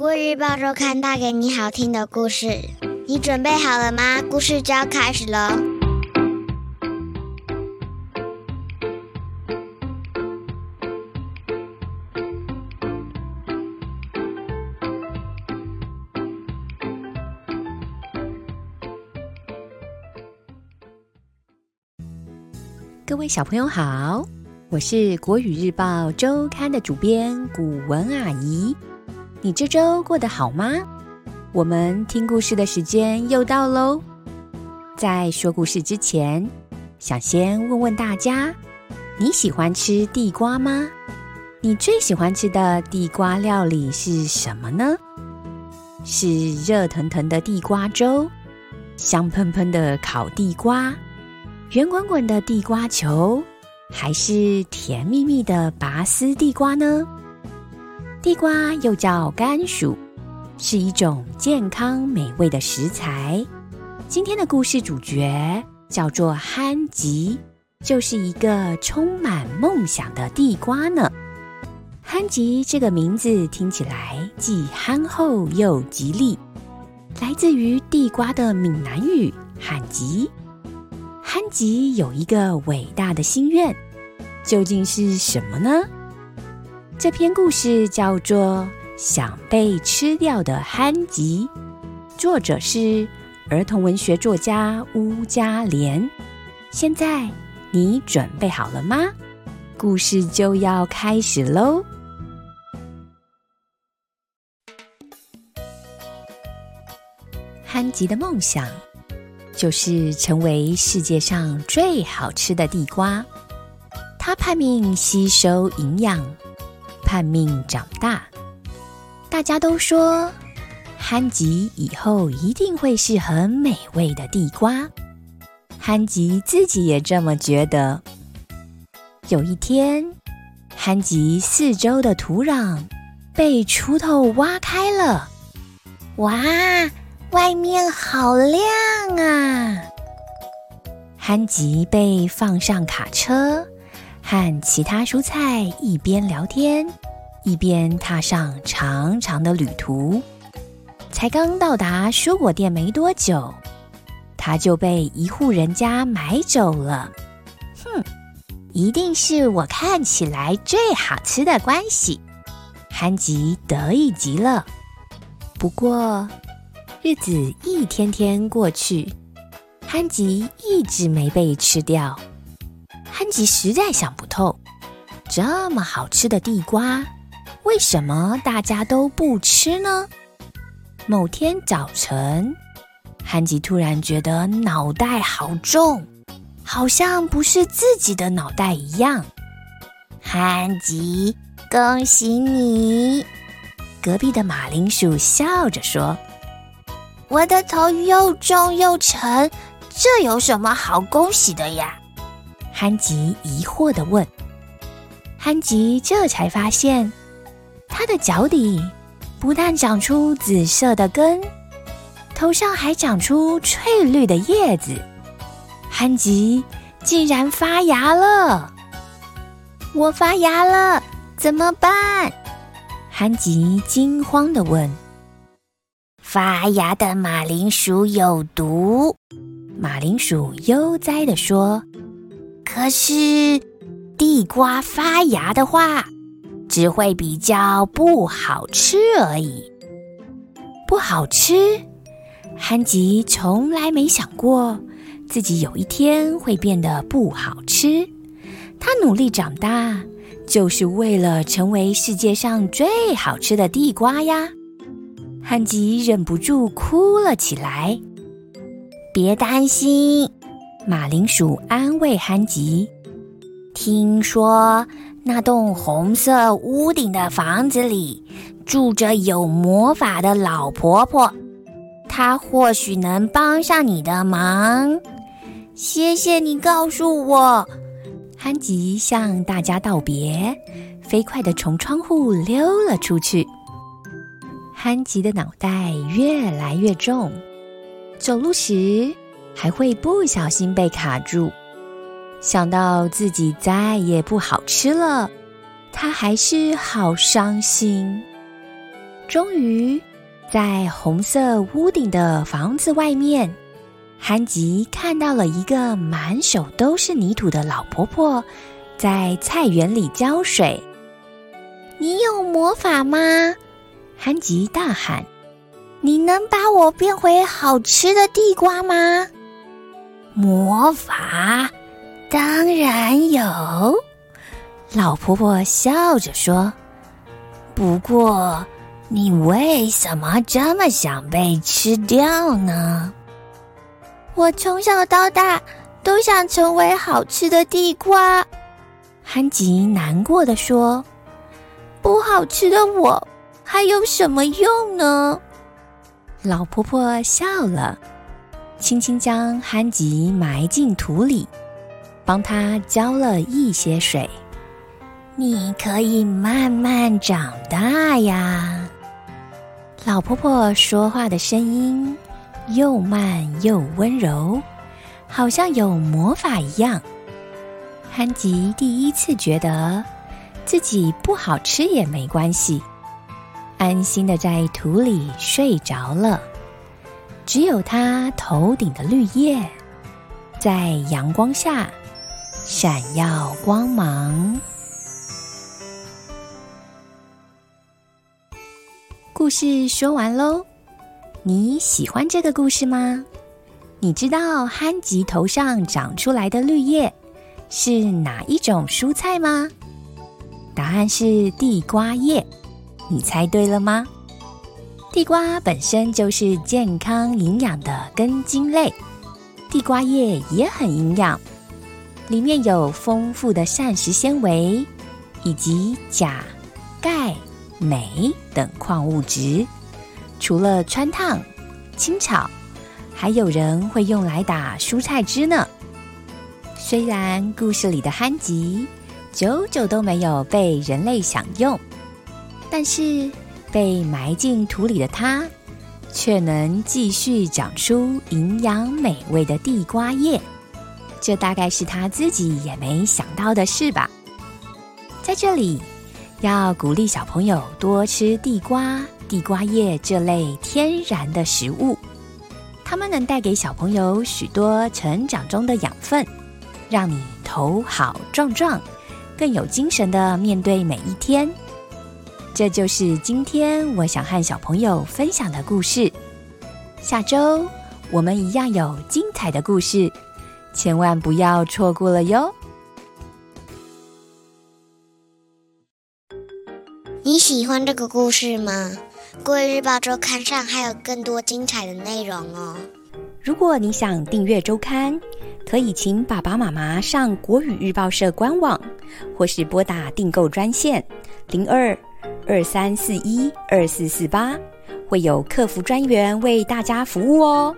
国语日报周刊带给你好听的故事，你准备好了吗？故事就要开始喽！各位小朋友好，我是国语日报周刊的主编古文阿姨。你这周过得好吗？我们听故事的时间又到喽。在说故事之前，想先问问大家：你喜欢吃地瓜吗？你最喜欢吃的地瓜料理是什么呢？是热腾腾的地瓜粥，香喷喷的烤地瓜，圆滚滚的地瓜球，还是甜蜜蜜的拔丝地瓜呢？地瓜又叫甘薯，是一种健康美味的食材。今天的故事主角叫做憨吉，就是一个充满梦想的地瓜呢。憨吉这个名字听起来既憨厚又吉利，来自于地瓜的闽南语“憨吉”。憨吉有一个伟大的心愿，究竟是什么呢？这篇故事叫做《想被吃掉的憨吉》，作者是儿童文学作家乌家莲。现在你准备好了吗？故事就要开始喽！憨吉的梦想就是成为世界上最好吃的地瓜，他盼命吸收营养。叛命长大，大家都说憨吉以后一定会是很美味的地瓜。憨吉自己也这么觉得。有一天，憨吉四周的土壤被锄头挖开了，哇，外面好亮啊！憨吉被放上卡车。和其他蔬菜一边聊天，一边踏上长长的旅途。才刚到达蔬果店没多久，他就被一户人家买走了。哼，一定是我看起来最好吃的关系，憨吉得意极了。不过，日子一天天过去，憨吉一直没被吃掉。憨吉实在想不透，这么好吃的地瓜，为什么大家都不吃呢？某天早晨，憨吉突然觉得脑袋好重，好像不是自己的脑袋一样。憨吉，恭喜你！隔壁的马铃薯笑着说：“我的头又重又沉，这有什么好恭喜的呀？”憨吉疑惑的问：“憨吉这才发现，他的脚底不但长出紫色的根，头上还长出翠绿的叶子。憨吉竟然发芽了！我发芽了，怎么办？”憨吉惊慌的问。“发芽的马铃薯有毒。”马铃薯悠哉的说。可是，地瓜发芽的话，只会比较不好吃而已。不好吃，憨吉从来没想过自己有一天会变得不好吃。他努力长大，就是为了成为世界上最好吃的地瓜呀！憨吉忍不住哭了起来。别担心。马铃薯安慰憨吉：“听说那栋红色屋顶的房子里住着有魔法的老婆婆，她或许能帮上你的忙。谢谢你告诉我。”憨吉向大家道别，飞快地从窗户溜了出去。憨吉的脑袋越来越重，走路时。还会不小心被卡住，想到自己再也不好吃了，他还是好伤心。终于，在红色屋顶的房子外面，憨吉看到了一个满手都是泥土的老婆婆，在菜园里浇水。你有魔法吗？憨吉大喊：“你能把我变回好吃的地瓜吗？”魔法，当然有。老婆婆笑着说：“不过，你为什么这么想被吃掉呢？”我从小到大都想成为好吃的地瓜。憨吉难过的说：“不好吃的我还有什么用呢？”老婆婆笑了，轻轻将憨吉埋进土里，帮他浇了一些水。你可以慢慢长大呀。老婆婆说话的声音又慢又温柔，好像有魔法一样。憨吉第一次觉得自己不好吃也没关系，安心的在土里睡着了。只有它头顶的绿叶在阳光下闪耀光芒。故事说完喽，你喜欢这个故事吗？你知道憨吉头上长出来的绿叶是哪一种蔬菜吗？答案是地瓜叶，你猜对了吗？地瓜本身就是健康营养的根茎类，地瓜叶也很营养，里面有丰富的膳食纤维以及钾、钙。镁等矿物质，除了穿烫、清炒，还有人会用来打蔬菜汁呢。虽然故事里的憨吉久久都没有被人类享用，但是被埋进土里的它，却能继续长出营养美味的地瓜叶。这大概是他自己也没想到的事吧。在这里。要鼓励小朋友多吃地瓜、地瓜叶这类天然的食物，它们能带给小朋友许多成长中的养分，让你头好壮壮，更有精神的面对每一天。这就是今天我想和小朋友分享的故事。下周我们一样有精彩的故事，千万不要错过了哟！你喜欢这个故事吗？国语日报周刊上还有更多精彩的内容哦。如果你想订阅周刊，可以请爸爸妈妈上国语日报社官网，或是拨打订购专线零二二三四一二四四八，会有客服专员为大家服务哦。